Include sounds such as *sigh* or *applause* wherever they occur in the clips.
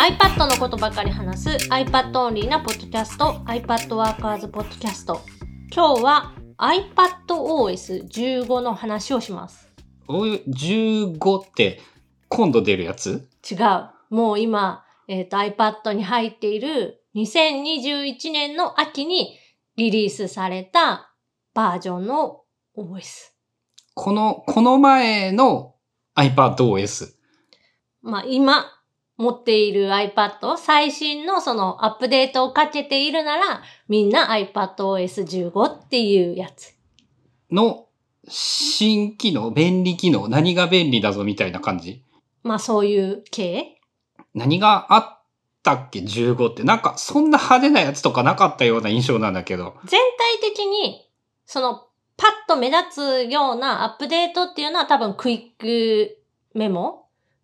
iPad のことばかり話す iPad オンリーなポッドキャスト iPad Workers ポッドキャスト今日は iPadOS15 の話をします。おい15って今度出るやつ？違う。もう今、えっ、と iPad に入っている2021年の秋にリリースされたバージョンの OS この、この前の iPadOS。まあ今持っている iPad 最新のそのアップデートをかけているならみんな iPadOS15 っていうやつ。の新機能、便利機能、何が便利だぞみたいな感じ？まあそういう系？何があったっけ ?15 って。なんか、そんな派手なやつとかなかったような印象なんだけど。全体的にそのパッと目立つようなアップデートっていうのは多分クイックメモ。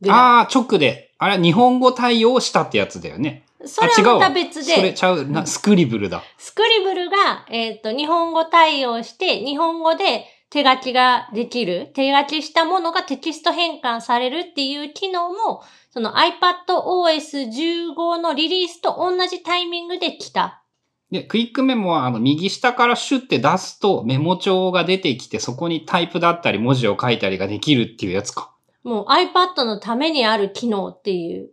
ああ、直で。あれは日本語対応したってやつだよね。それはまた別それで、ちゃう、な、スクリブルだ。スクリブルが、えっ、と、日本語対応して、日本語で手書きができる、手書きしたものがテキスト変換されるっていう機能も、その iPadOS15 のリリースと同じタイミングで来た。で、クイックメモは、あの、右下からシュッて出すとメモ帳が出てきて、そこにタイプだったり文字を書いたりができるっていうやつか。もう iPad のためにある機能っていう。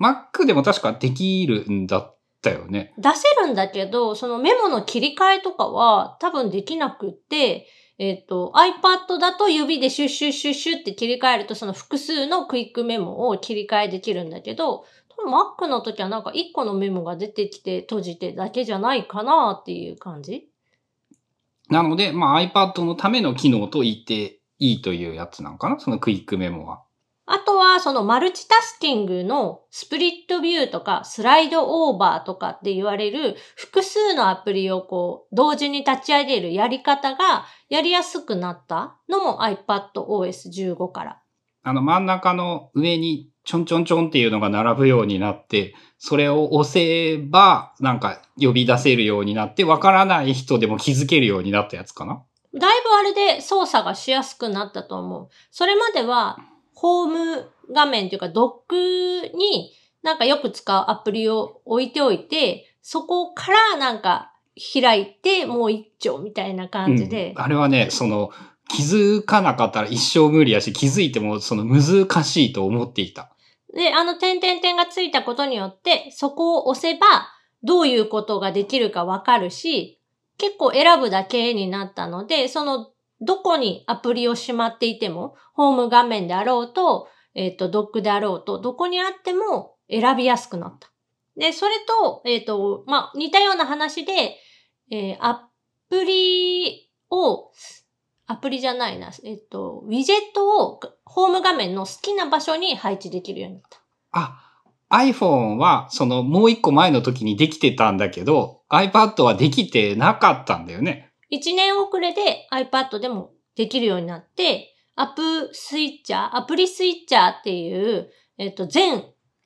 Mac でも確かできるんだったよね。出せるんだけど、そのメモの切り替えとかは多分できなくって、えっ、と、iPad だと指でシュッシュッシュッシュッって切り替えるとその複数のクイックメモを切り替えできるんだけど、多分 Mac の時はなんか1個のメモが出てきて閉じてだけじゃないかなっていう感じなので、まあ iPad のための機能と言っていいというやつなのかな？そのクイックメモは。あとは、そのマルチタスキングのスプリットビューとかスライドオーバーとかって言われる複数のアプリをこう同時に立ち上げるやり方がやりやすくなったのも iPadOS15 から。あの真ん中の上にちょんちょんちょんっていうのが並ぶようになって、それを押せば、なんか呼び出せるようになって、わからない人でも気づけるようになったやつかな？だいぶあれで操作がしやすくなったと思う。それまではホーム画面というかドックになんかよく使うアプリを置いておいて、そこからなんか開いてもう一丁みたいな感じで。うんあれはね、その、気づかなかったら一生無理やし、気づいてもその難しいと思っていた。で、あの点々点がついたことによって、そこを押せばどういうことができるかわかるし、結構選ぶだけになったので、そのどこにアプリをしまっていても、ホーム画面であろうと、えっ、と、ドックであろうと、どこにあっても選びやすくなった。で、それと、えっ、と、まあ、似たような話で、えーアプリを、アプリじゃないな、えっ、と、ウィジェットをホーム画面の好きな場所に配置できるようになった。あ、iPhone はそのもう一個前の時にできてたんだけど、iPad はできてなかったんだよね。1年遅れで iPad でもできるようになって、アップスイッチャー、アプリスイッチャーっていう、えっと、全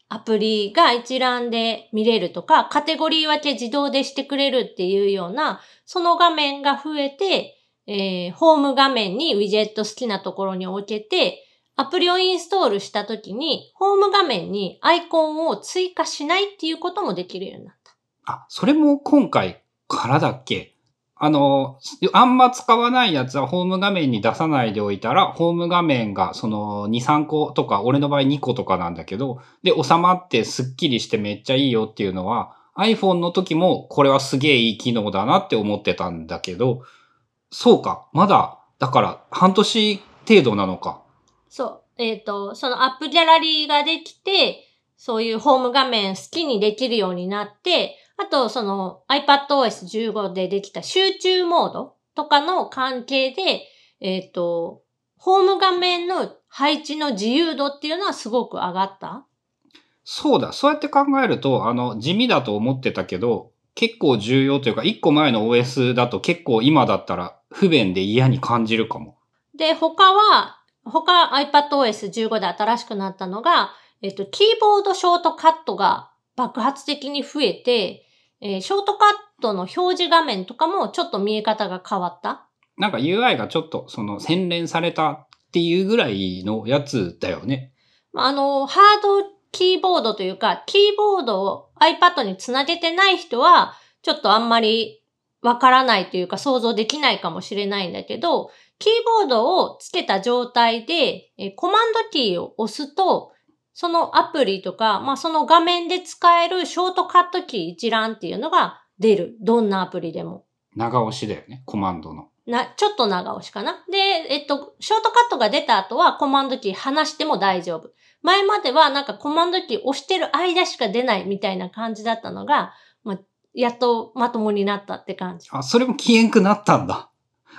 アプリが一覧で見れるとか、カテゴリー分け自動でしてくれるっていうような、その画面が増えて、えーホーム画面にウィジェット好きなところに置けて、アプリをインストールしたときに、ホーム画面にアイコンを追加しないっていうこともできるようになった。あ、それも今回からだっけ？あの、あんま使わないやつはホーム画面に出さないでおいたら、ホーム画面がその2、3個とか、俺の場合2個とかなんだけど、で、収まってスッキリしてめっちゃいいよっていうのは、iPhone の時もこれはすげえいい機能だなって思ってたんだけど、そうか、まだ、だから半年程度なのか。そう。えっ、と、そのアップギャラリーができて、そういうホーム画面好きにできるようになって、あと、その iPadOS15 でできた集中モードとかの関係で、えっ、と、ホーム画面の配置の自由度っていうのはすごく上がった？そうだ、そうやって考えると、あの、地味だと思ってたけど、結構重要というか、一個前の OS だと結構今だったら不便で嫌に感じるかも。で、他は、他 iPadOS15 で新しくなったのが、えっと、キーボードショートカットが爆発的に増えて、えーショートカットの表示画面とかもちょっと見え方が変わった？なんか UI がちょっとその洗練されたっていうぐらいのやつだよね。まああの、ハードキーボードというか、キーボードを iPad につなげてない人は、ちょっとあんまりわからないというか想像できないかもしれないんだけど、キーボードをつけた状態で、えコマンドキーを押すと、そのアプリとか、まあその画面で使えるショートカットキー一覧っていうのが出る。どんなアプリでも。長押しだよね、コマンドの。な、ちょっと長押しかな。で、えっと、ショートカットが出た後はコマンドキー離しても大丈夫。前まではなんかコマンドキー押してる間しか出ないみたいな感じだったのが、まあ、やっとまともになったって感じ。あ、それも消えんくなったんだ。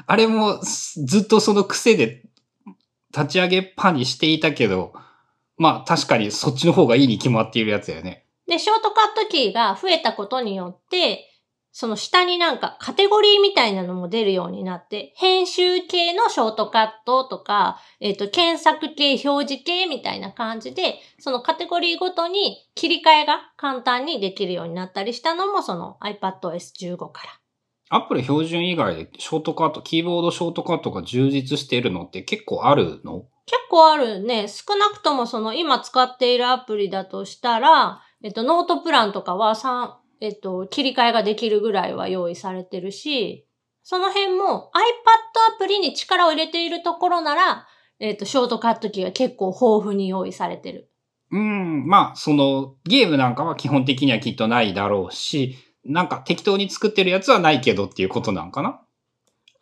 あれもずっとその癖で立ち上げっぱにしていたけど、まあ確かにそっちの方がいいに決まっているやつだよね。で、ショートカットキーが増えたことによって、その下になんかカテゴリーみたいなのも出るようになって、編集系のショートカットとか、えっ、ー、と、検索系、表示系みたいな感じで、そのカテゴリーごとに切り替えが簡単にできるようになったりしたのも、その iPadOS15 から。アップル標準以外でショートカット、キーボードショートカットが充実しているのって結構あるの？結構あるね。少なくともその今使っているアプリだとしたら、えっと、ノートプランとかは3、えっと、切り替えができるぐらいは用意されてるし、その辺も iPad アプリに力を入れているところなら、えっと、ショートカットキーが結構豊富に用意されてる。うん、まあ、その、ゲームなんかは基本的にはきっとないだろうし、なんか適当に作ってるやつはないけどっていうことなんかな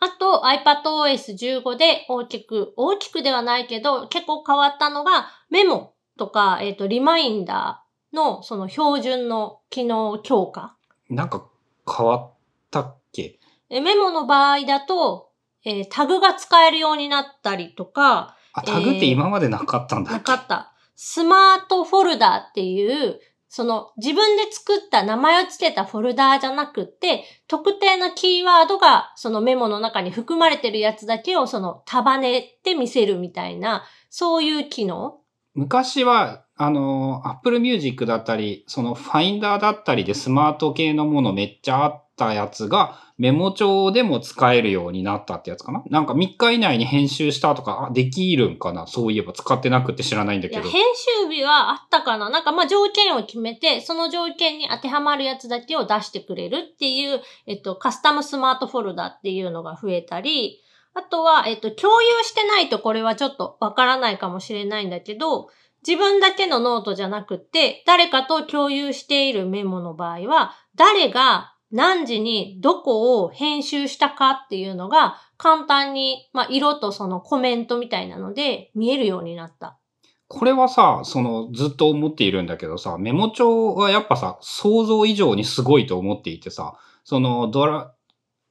あと iPadOS15 で大きく、大きくではないけど結構変わったのがメモとか、えっ、ー、と、リマインダー、のその標準の機能強化。なんか変わったっけ？えメモの場合だと、えー、タグが使えるようになったりとか。あ、タグって今までなかったんだっけ、なかった。スマートフォルダっていう、その自分で作った名前を付けたフォルダーじゃなくって、特定のキーワードがそのメモの中に含まれてるやつだけをその束ねて見せるみたいな、そういう機能？昔はあの、Apple Music だったり、そのファインダーだったりでスマート系のものめっちゃあったやつが、メモ帳でも使えるようになったってやつかな？なんか3日以内に編集したとか、あ、できるんかな？そういえば使ってなくて知らないんだけど。編集日はあったかな？なんかまあ条件を決めて、その条件に当てはまるやつだけを出してくれるっていう、えっと、カスタムスマートフォルダっていうのが増えたり、あとは、えっと、共有してないとこれはちょっとわからないかもしれないんだけど、自分だけのノートじゃなくて、誰かと共有しているメモの場合は、誰が何時にどこを編集したかっていうのが簡単に、まあ、色とそのコメントみたいなので見えるようになった。これはさ、そのずっと思っているんだけどさ、メモ帳はやっぱさ、想像以上にすごいと思っていてさ、そのドラ、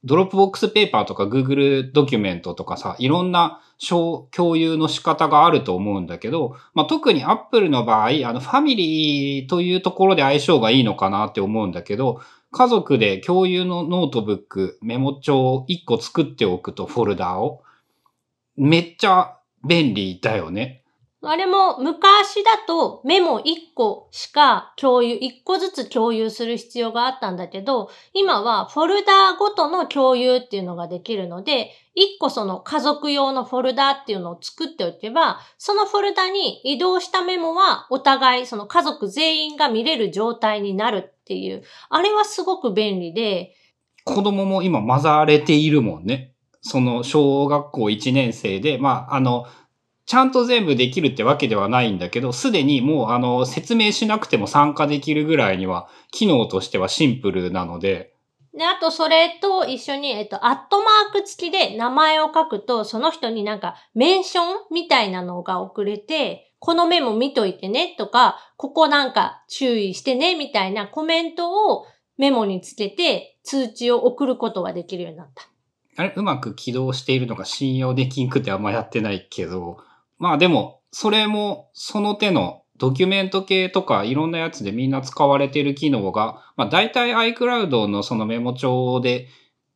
Dropbox Paper とか Google ドキュメントとかさ、いろんな共有の仕方があると思うんだけど、まあ、特に Apple の場合、あの、ファミリーというところで相性がいいのかなって思うんだけど、家族で共有のノートブック、メモ帳を1個作っておくとフォルダを、めっちゃ便利だよね。あれも昔だとメモ1個しか共有、1個ずつ共有する必要があったんだけど、今はフォルダーごとの共有っていうのができるので、1個その家族用のフォルダーっていうのを作っておけば、そのフォルダーに移動したメモはお互いその家族全員が見れる状態になるっていう、あれはすごく便利で。子供も今混ざれているもんね。その小学校1年生で、まあ、あの、ちゃんと全部できるってわけではないんだけど、すでにもうあの説明しなくても参加できるぐらいには機能としてはシンプルなので。で、あとそれと一緒に、えっと、アットマーク付きで名前を書くと、その人になんかメンションみたいなのが送れて、このメモ見といてねとか、ここなんか注意してねみたいなコメントをメモにつけて通知を送ることができるようになった。あれ、うまく起動しているのか信用できんくてあんまやってないけど、まあでも、それもその手のドキュメント系とかいろんなやつでみんな使われている機能が、まあ大体 iCloud のそのメモ帳で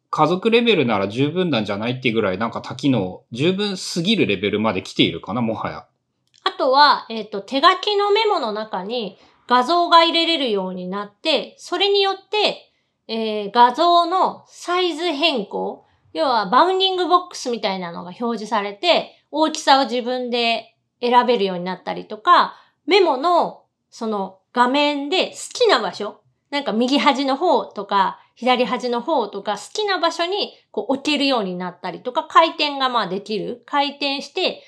家族レベルなら十分なんじゃないってぐらいなんか多機能、十分すぎるレベルまで来ているかな、もはや。あとは、えっ、ー、と、手書きのメモの中に画像が入れれるようになって、それによって、えー、画像のサイズ変更、要は bounding box みたいなのが表示されて、大きさを自分で選べるようになったりとか、メモのその画面で好きな場所、なんか右端の方とか、左端の方とか好きな場所にこう置けるようになったりとか、回転がまあできる。回転して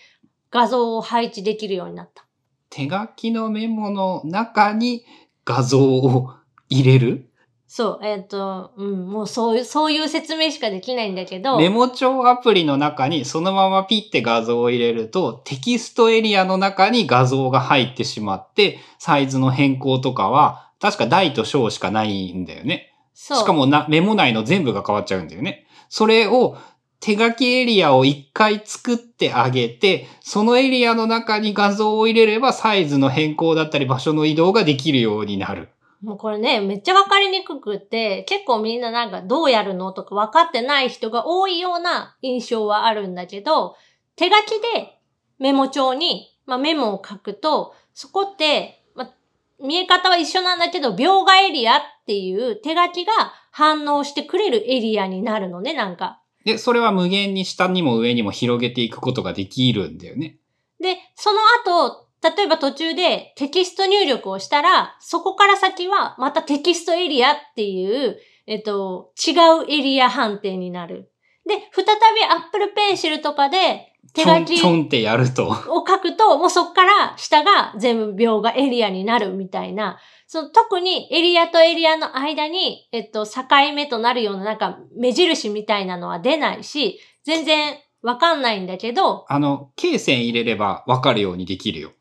画像を配置できるようになった。手書きのメモの中に画像を入れる？そう、えっ、と、うん、もうそういう、そういう説明しかできないんだけど、メモ帳アプリの中にそのままピッて画像を入れるとテキストエリアの中に画像が入ってしまってサイズの変更とかは確か大と小しかないんだよね。そう。しかもなメモ内の全部が変わっちゃうんだよね。それを手書きエリアを一回作ってあげて、そのエリアの中に画像を入れればサイズの変更だったり場所の移動ができるようになる。もうこれね、めっちゃわかりにくくって、結構みんななんかどうやるのとか分かってない人が多いような印象はあるんだけど、手書きでメモ帳に、まあ、メモを書くと、そこって、まあ、見え方は一緒なんだけど、描画エリアっていう手書きが反応してくれるエリアになるのね、なんか。で、それは無限に下にも上にも広げていくことができるんだよね。で、その後、例えば途中でテキスト入力をしたら、そこから先はまたテキストエリアっていう、えっと、違うエリア判定になる。で、再び Apple Pencil とかで手書きんちょんってやると。を書くと、もうそこから下が全部描画エリアになるみたいな、その特にエリアとエリアの間に、えっと、境目となるようななんか目印みたいなのは出ないし、全然わかんないんだけど、あの、罫線入れればわかるようにできるよ。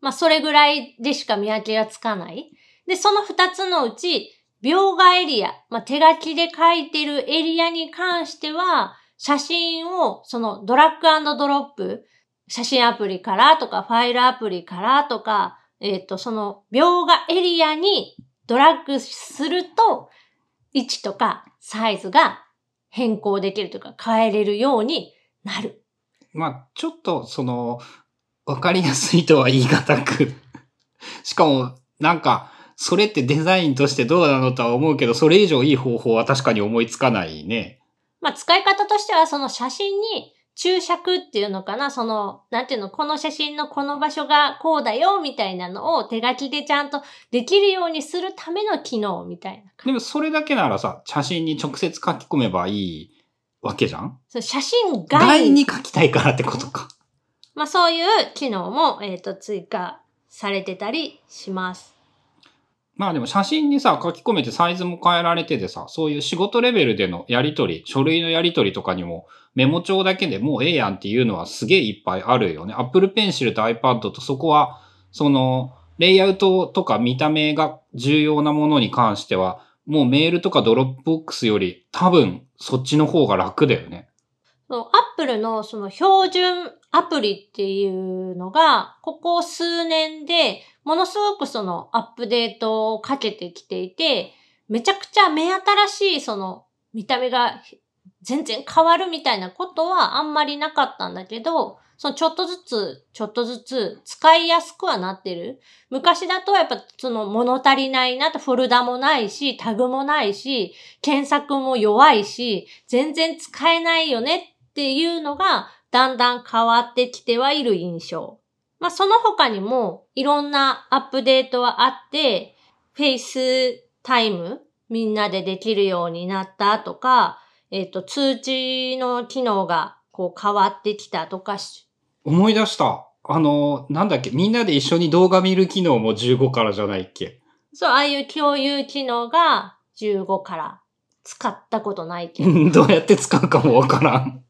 まあ、それぐらいでしか見分けがつかない。で、その二つのうち、描画エリア、まあ、手書きで書いてるエリアに関しては、写真を、そのドラッグドロップ、写真アプリからとか、ファイルアプリからとか、えっ、と、その描画エリアにドラッグすると、位置とかサイズが変更できるというか変えれるようになる。まあ、ちょっと、その、わかりやすいとは言い難く。しかも、なんか、それってデザインとしてどうなのとは思うけど、それ以上いい方法は確かに思いつかないね。まあ、使い方としては、その写真に注釈っていうのかな、その、なんていうの、この写真のこの場所がこうだよ、みたいなのを手書きでちゃんとできるようにするための機能みたいな。でも、それだけならさ、写真に直接書き込めばいいわけじゃん？そう写真外外に書きたいからってことか。まあ、そういう機能も、えっ、と、追加されてたりします。まあでも写真にさ、書き込めてサイズも変えられててさ、そういう仕事レベルでのやりとり、書類のやりとりとかにもメモ帳だけでもうええやんっていうのはすげえいっぱいあるよね。Apple Pencil と iPad とそこは、その、レイアウトとか見た目が重要なものに関しては、もうメールとか Dropbox より多分そっちの方が楽だよね。その Apple のその標準アプリっていうのが、ここ数年でものすごくそのアップデートをかけてきていて、めちゃくちゃ目新しいその見た目が全然変わるみたいなことはあんまりなかったんだけど、そのちょっとずつ、ちょっとずつ使いやすくはなってる。昔だとやっぱその物足りないなとフォルダもないし、タグもないし、検索も弱いし、全然使えないよねっていうのがだんだん変わってきてはいる印象。まあその他にもいろんなアップデートはあって、 FaceTime みんなでできるようになったとか、えっ、と通知の機能がこう変わってきたとかし、思い出した。あの、なんだっけ、みんなで一緒に動画見る機能も15からじゃないっけ。そう、ああいう共有機能が15から使ったことないけど。*laughs* どうやって使うかもわからん。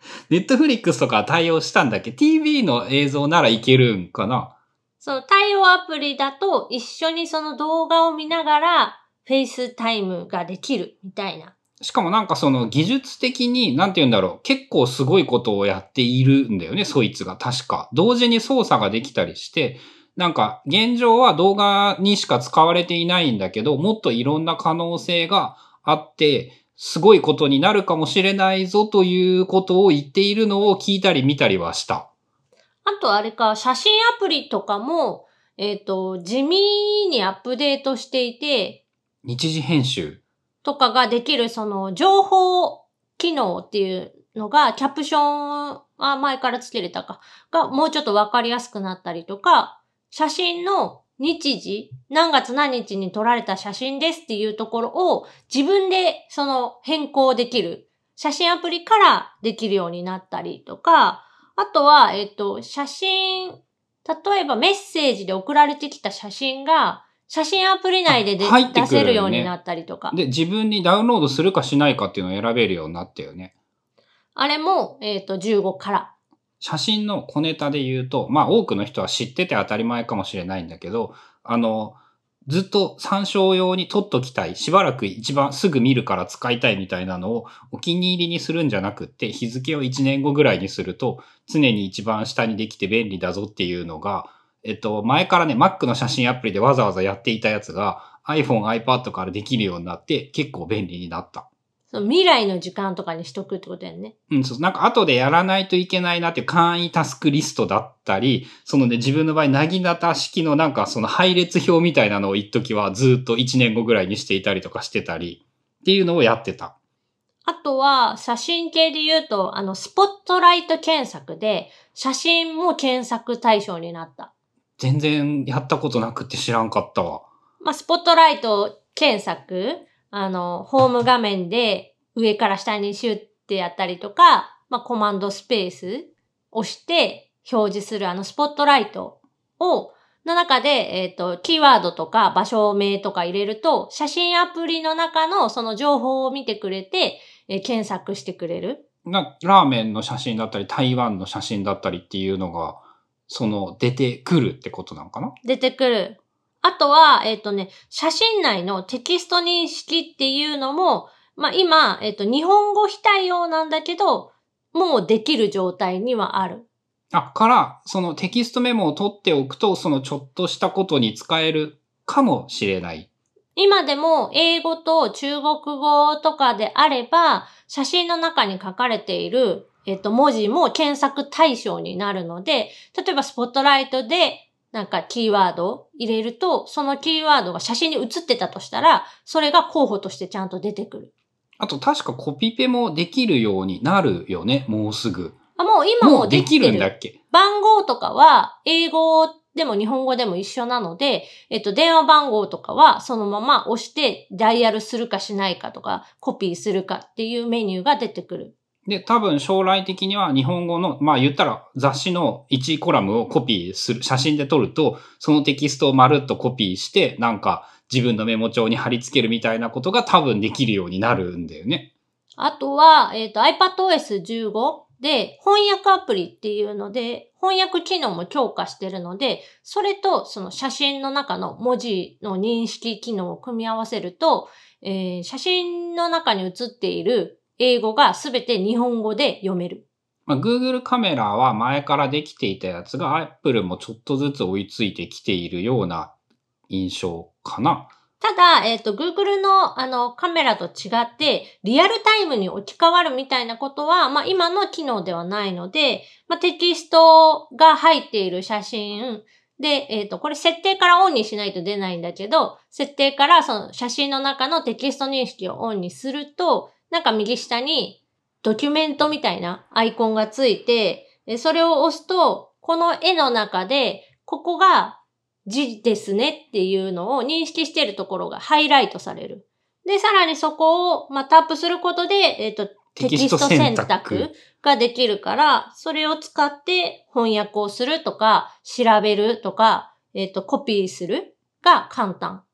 *laughs* Netflix とか対応したんだっけ ?TV の映像ならいけるんかな？その対応アプリだと一緒にその動画を見ながら FaceTime ができるみたいな。しかもなんかその技術的に、なんて言うんだろう？結構すごいことをやっているんだよね、そいつが。確か。同時に操作ができたりして、なんか現状は動画にしか使われていないんだけど、もっといろんな可能性があって、すごいことになるかもしれないぞということを言っているのを聞いたり見たりはした。あとあれか、写真アプリとかも、えっ、と、地味にアップデートしていて、日時編集。とかができるその情報機能っていうのが、キャプションは前からつけれたか、がもうちょっとわかりやすくなったりとか、写真の日時、何月何日に撮られた写真ですっていうところを自分でその変更できる。写真アプリからできるようになったりとか、あとは、えっと、写真、例えばメッセージで送られてきた写真が、写真アプリ内ででね出せるようになったりとか。で、自分にダウンロードするかしないかっていうのを選べるようになったよね。あれも、えっと、15から。写真の小ネタで言うと、まあ多くの人は知ってて当たり前かもしれないんだけど、あの、ずっと参照用に撮っときたい、しばらく一番すぐ見るから使いたいみたいなのをお気に入りにするんじゃなくって、日付を1年後ぐらいにすると、常に一番下にできて便利だぞっていうのが、えっと、前からね、Mac の写真アプリでわざわざやっていたやつが iPhone、iPad からできるようになって結構便利になった。その未来の時間とかにしとくってことだよね。うん、そう、なんか後でやらないといけないなっていう簡易タスクリストだったり、そのね、自分の場合、なぎなた式のなんかその配列表みたいなのを一時はずっと1年後ぐらいにしていたりとかしてたり、っていうのをやってた。あとは、写真系で言うと、あの、スポットライト検索で、写真も検索対象になった。全然やったことなくて知らんかったわ。まあ、スポットライト検索、あの、ホーム画面で上から下にシュッてやったりとか、まあ、コマンドスペース押して表示するあのスポットライトを、の中で、えっ、と、キーワードとか場所名とか入れると、写真アプリの中のその情報を見てくれて、えー検索してくれる。な、ラーメンの写真だったり、台湾の写真だったりっていうのが、その、出てくるってことなのかな？出てくる。あとは、えっ、とね、写真内のテキスト認識っていうのも、まあ、今、えっ、と、日本語非対応なんだけど、もうできる状態にはある。あ、から、そのテキストメモを取っておくと、そのちょっとしたことに使えるかもしれない。今でも英語と中国語とかであれば、写真の中に書かれている、えっと、文字も検索対象になるので、例えばスポットライトでなんかキーワードを入れると、そのキーワードが写真に写ってたとしたら、それが候補としてちゃんと出てくる。あと確かコピペもできるようになるよね、もうすぐ。あ、もう今もできる。んだっけ？番号とかは、英語でも日本語でも一緒なので、えっと、電話番号とかはそのまま押してダイヤルするかしないかとか、コピーするかっていうメニューが出てくる。で、多分将来的には日本語の、まあ言ったら雑誌の1コラムをコピーする、写真で撮ると、そのテキストをまるっとコピーして、なんか自分のメモ帳に貼り付けるみたいなことが多分できるようになるんだよね。あとは、えっ、と、iPadOS15 で翻訳アプリっていうので、翻訳機能も強化してるので、それとその写真の中の文字の認識機能を組み合わせると、えー写真の中に写っている英語がすべて日本語で読める。まあ、Google カメラは前からできていたやつが Apple もちょっとずつ追いついてきているような印象かな。ただ、えっ、と、Google のあのカメラと違って、リアルタイムに置き換わるみたいなことは、まあ今の機能ではないので、まあテキストが入っている写真で、えっ、と、これ設定からオンにしないと出ないんだけど、設定からその写真の中のテキスト認識をオンにすると、なんか右下にドキュメントみたいなアイコンがついて、それを押すと、この絵の中で、ここが字ですねっていうのを認識しているところがハイライトされる。で、さらにそこを、まあ、タップすることで、えっ、と、テキスト選択ができるから、それを使って翻訳をするとか、調べるとか、えっ、と、コピーするが簡単。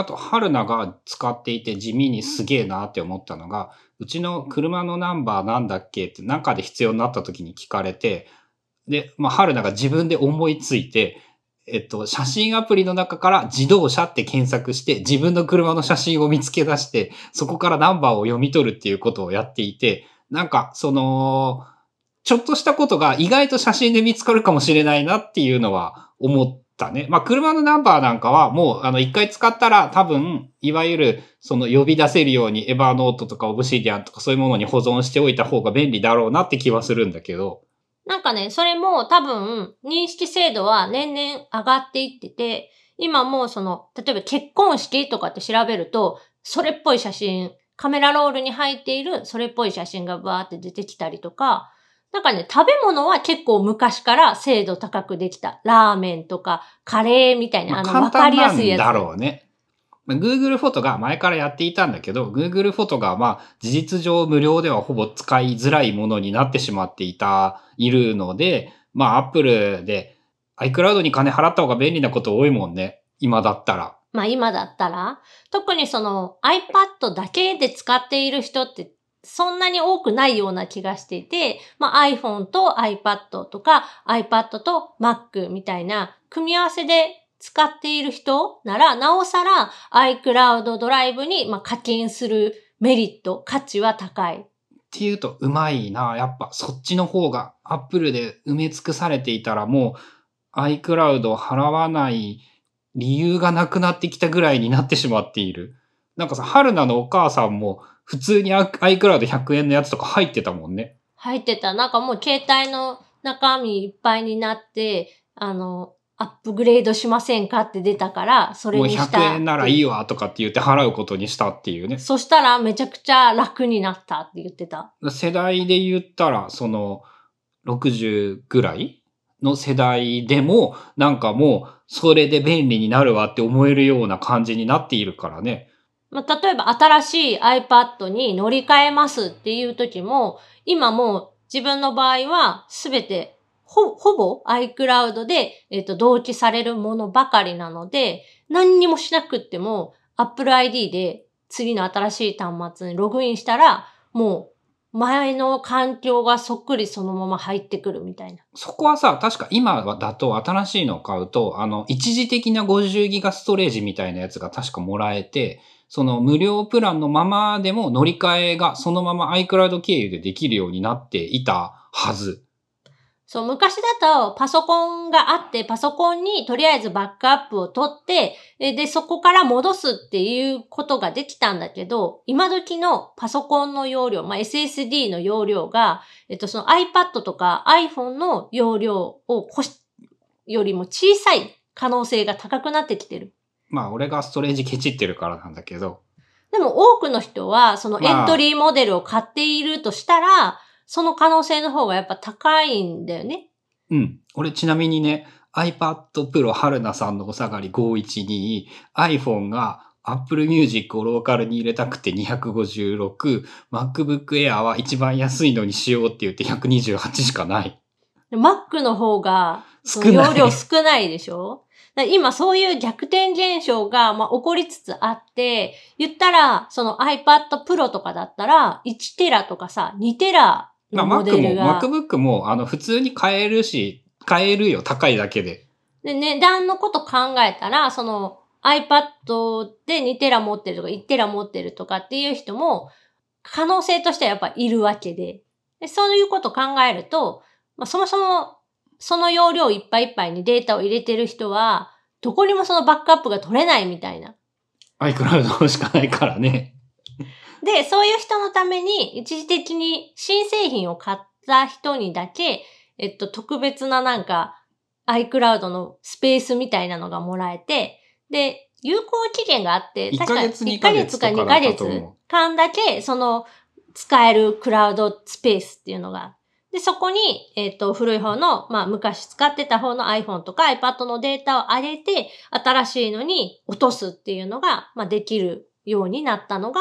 あと、春菜が使っていて地味にすげえなって思ったのが、うちの車のナンバーなんだっけ？って中で必要になった時に聞かれて、で、まあ、春菜が自分で思いついて、えっと、写真アプリの中から自動車って検索して、自分の車の写真を見つけ出して、そこからナンバーを読み取るっていうことをやっていて、なんか、その、ちょっとしたことが意外と写真で見つかるかもしれないなっていうのは思ったね。まあ、車のナンバーなんかはもう、あの、一回使ったら多分、いわゆる、その呼び出せるようにエバーノートとかオブシディアンとかそういうものに保存しておいた方が便利だろうなって気はするんだけど、なんかね、それも多分、認識精度は年々上がっていってて、今もうその、例えば結婚式とかって調べると、それっぽい写真、カメラロールに入っているそれっぽい写真がバーって出てきたりとか、なんかね、食べ物は結構昔から精度高くできた。ラーメンとか、カレーみたいな、あの、わかりやすいやつ。だろうね。Google フォトが前からやっていたんだけど、Google フォトがまあ事実上無料ではほぼ使いづらいものになってしまっていた、いるので、まあ Apple で iCloud に金払った方が便利なこと多いもんね。今だったら。まあ今だったら、特にその iPad だけで使っている人ってそんなに多くないような気がしていて、まあ iPhone と iPad とか iPad と Mac みたいな組み合わせで使っている人なら、なおさら iCloud ドライブにまあ課金するメリット、価値は高い。っていうと、うまいな。やっぱそっちの方が Apple で埋め尽くされていたらもう iCloud を払わない理由がなくなってきたぐらいになってしまっている。なんかさ、春菜のお母さんも普通に iCloud100 円のやつとか入ってたもんね。入ってた。なんかもう携帯の中身いっぱいになって、あの、アップグレードしませんかって出たから、それにした。もう100円ならいいわとかって言って払うことにしたっていうね。そしたらめちゃくちゃ楽になったって言ってた。世代で言ったら、その、60ぐらいの世代でも、なんかもう、それで便利になるわって思えるような感じになっているからね。まあ、例えば新しい iPad に乗り換えますっていう時も、今もう自分の場合はすべてほ、ほぼ iCloud で、えっ、ー、と、同期されるものばかりなので、何にもしなくっても Apple ID で次の新しい端末にログインしたら、もう前の環境がそっくりそのまま入ってくるみたいな。そこはさ、確か今だと新しいのを買うと、あの、一時的な50ギガストレージみたいなやつが確かもらえて、その無料プランのままでも乗り換えがそのまま iCloud 経由でできるようになっていたはず。そう、昔だとパソコンがあって、パソコンにとりあえずバックアップを取って、で、そこから戻すっていうことができたんだけど、今時のパソコンの容量、まあ、SSD の容量が、えっと、その iPad とか iPhone の容量をこし、よりも小さい可能性が高くなってきてる。まあ、俺がストレージケチってるからなんだけど。でも多くの人は、そのエントリーモデルを買っているとしたら、まあ、その可能性の方がやっぱ高いんだよね。うん。俺ちなみにね、iPad Pro 春菜さんのお下がり512、iPhone が Apple Music をローカルに入れたくて256、MacBook Air は一番安いのにしようって言って128しかない。Mac の方が、容量少ないでしょ？今そういう逆転現象が、まあ、起こりつつあって、言ったら、その iPad Pro とかだったら、1テラとかさ、2テラのモデルが。Mac も、MacBook も、あの、普通に買えるし、買えるよ、高いだけで。で、値段のこと考えたら、その iPad で2テラ持ってるとか1テラ持ってるとかっていう人も、可能性としてはやっぱいるわけで。でそういうこと考えると、まあ、そもそもその容量いっぱいいっぱいにデータを入れてる人は、どこにもそのバックアップが取れないみたいな。iCloud しかないからね。で、そういう人のために、一時的に新製品を買った人にだけ、えっと、特別ななんか、iCloud のスペースみたいなのがもらえて、で、有効期限があって、確か1ヶ月か2ヶ月間だけ、その、使えるクラウドスペースっていうのがで、そこに、えっ、ー、と、古い方の、まあ、昔使ってた方の iPhone とか iPad のデータを上げて、新しいのに落とすっていうのが、まあ、できるようになったのが、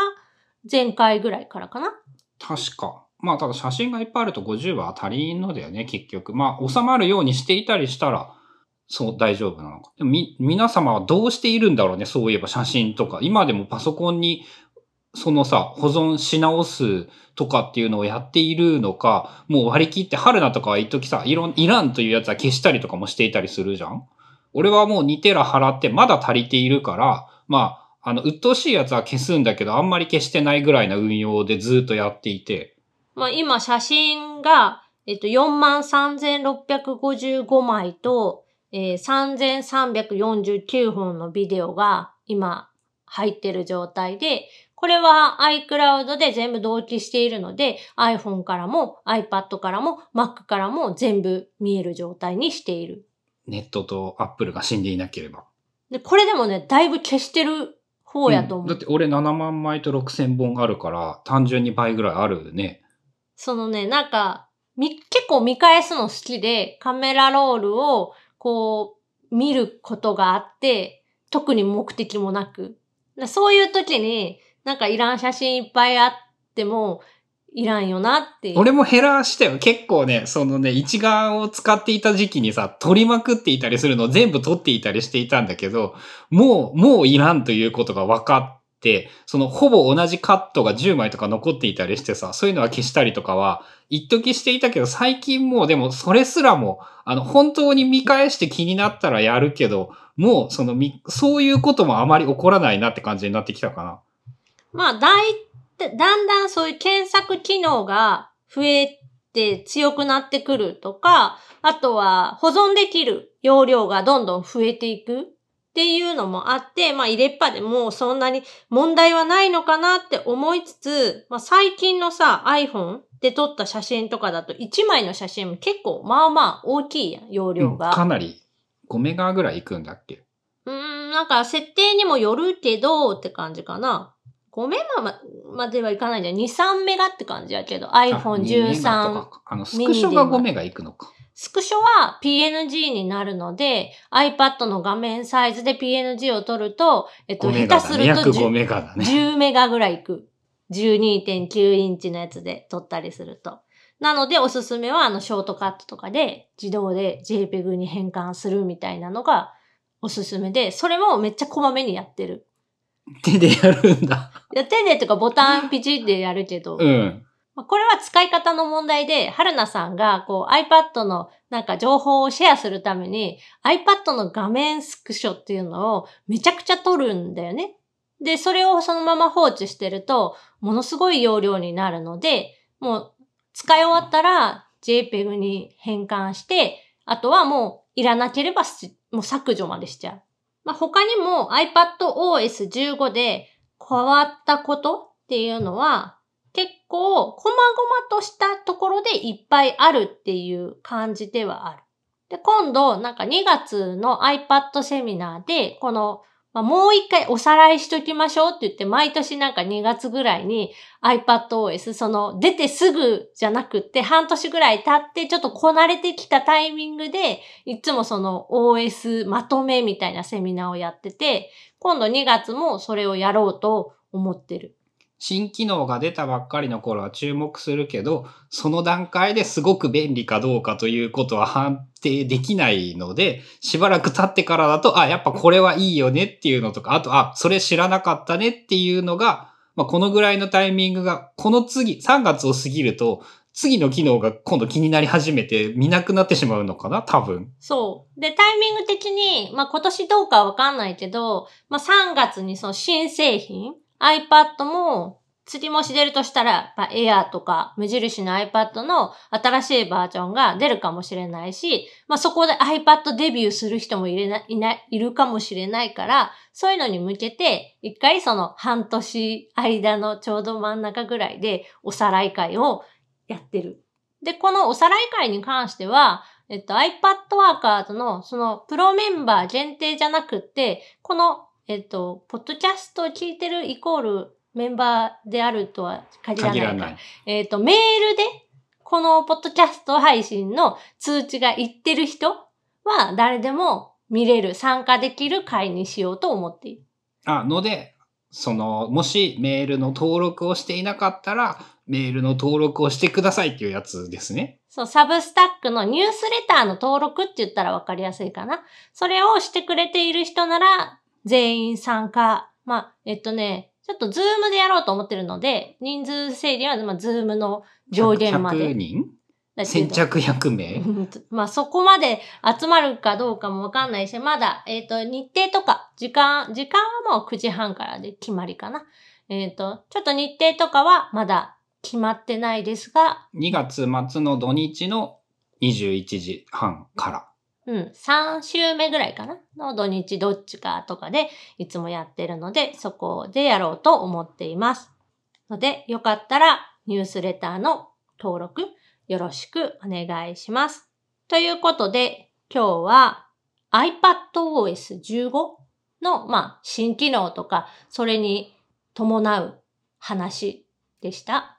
前回ぐらいからかな。確か。まあ、ただ写真がいっぱいあると50は足りんのだよね、結局。まあ、収まるようにしていたりしたら、そう、大丈夫なのか。でもみ、皆様はどうしているんだろうね、そういえば写真とか。今でもパソコンにそのさ、保存し直すとかっていうのをやっているのか、もう割り切って春菜とかは一時さ、いろん、いらんというやつは消したりとかもしていたりするじゃん俺はもう2テラ払ってまだ足りているから、まあ、あの、鬱陶しいやつは消すんだけど、あんまり消してないぐらいな運用でずっとやっていて。まあ今写真が、えっと、43,655枚と、えー、3,349本のビデオが今入ってる状態で、これは iCloud で全部同期しているので iPhone からも iPad からも Mac からも全部見える状態にしている。ネットと Apple が死んでいなければ。で、これでもね、だいぶ消してる方やと思う。うん、だって俺7万枚と6000本あるから単純に倍ぐらいあるね。そのね、なんか、み、結構見返すの好きで、カメラロールをこう見ることがあって、特に目的もなく。だそういう時に、なんかいらん写真いっぱいあっても、いらんよなって。俺も減らしたよ。結構ね、そのね、一眼を使っていた時期にさ、撮りまくっていたりするのを全部撮っていたりしていたんだけど、もう、もういらんということが分かって、そのほぼ同じカットが10枚とか残っていたりしてさ、そういうのは消したりとかは、一時していたけど、最近もうでもそれすらも、あの、本当に見返して気になったらやるけど、もうそのみ、そういうこともあまり起こらないなって感じになってきたかな。まあ、だいただんだんそういう検索機能が増えて強くなってくるとか、あとは保存できる容量がどんどん増えていくっていうのもあって、まあ入れっぱでもうそんなに問題はないのかなって思いつつ、まあ最近のさ iPhone で撮った写真とかだと1枚の写真も結構まあまあ大きいやん、容うん、量が。かなり5メガぐらいいくんだっけ？うーん、なんか設定にもよるけどって感じかな。5メガままではいかないんじゃん。2、3メガって感じやけど、あ iPhone 2メガと13。かかあの、スクショが5メガいくのか。スクショは PNG になるので、iPad の画面サイズで PNG を取ると、えっと、5メ下。手すると約5 10メガだね。10メガぐらいいく。12.9インチのやつで撮ったりすると。なので、おすすめは、あの、ショートカットとかで自動で JPEG に変換するみたいなのがおすすめで、それもめっちゃこまめにやってる。手でやるんだ。やってねとかボタンピチってやるけど、うん。まあこれは使い方の問題で、春菜さんがこう iPad のなんか情報をシェアするために iPad の画面スクショっていうのをめちゃくちゃ撮るんだよね。で、それをそのまま放置してると、ものすごい容量になるので、もう使い終わったら JPEG に変換して、あとはもういらなければしもう削除までしちゃう。まあ、他にも iPadOS15 で変わったことっていうのは、結構、細々としたところでいっぱいあるっていう感じではある。で、今度、なんか2月の iPad セミナーで、この、まあ、もう一回おさらいしときましょうって言って、毎年なんか2月ぐらいに iPadOS、その出てすぐじゃなくって、半年ぐらい経って、ちょっとこなれてきたタイミングで、いつもその OS まとめみたいなセミナーをやってて、今度2月もそれをやろうと思ってる。新機能が出たばっかりの頃は注目するけど、その段階ですごく便利かどうかということは判定できないので、しばらく経ってからだと、あ、やっぱこれはいいよねっていうのとか、あと、あ、それ知らなかったねっていうのが、まあ、このぐらいのタイミングが、この次、3月を過ぎると、次の機能が今度気になり始めて見なくなってしまうのかな多分。そう。で、タイミング的に、まあ、今年どうかわかんないけど、まあ、3月にその新製品、iPad も、次もし出るとしたら、まあ、Air とか無印の iPad の新しいバージョンが出るかもしれないし、まあ、そこで iPad デビューする人もいれない、いない、いるかもしれないから、そういうのに向けて、一回その半年間のちょうど真ん中ぐらいでおさらい会をやってる。で、このおさらい会に関しては、えっと、iPad Workers のそのプロメンバー限定じゃなくって、この、えっと、ポッドキャストを聞いてるイコールメンバーであるとは限らない。限らない。えっと、メールで、このポッドキャスト配信の通知がいってる人は誰でも見れる、参加できる会にしようと思っている。あ、ので、その、もしメールの登録をしていなかったら、メールの登録をしてくださいっていうやつですね。そう、 Substack のニュースレターの登録って言ったらわかりやすいかな。それをしてくれている人なら、全員参加。まあ、えっとね、ちょっと Zoom でやろうと思ってるので、人数制限は、まあ、 Zoom の上限ま100で。人？だけど先着100名？う *laughs* んまあそこまで集まるかどうかもわかんないし、まだ、えっ、と、日程とか、時間、時間はもう9時半からで決まりかな。えっ、と、ちょっと日程とかはまだ決まってないですが、2月末の土日の21時半から。うん、3週目ぐらいかな？の土日どっちかとかでいつもやってるので、そこでやろうと思っています。ので、よかったらニュースレターの登録よろしくお願いします。ということで、今日は iPadOS15 の、まあ、新機能とか、それに伴う話でした。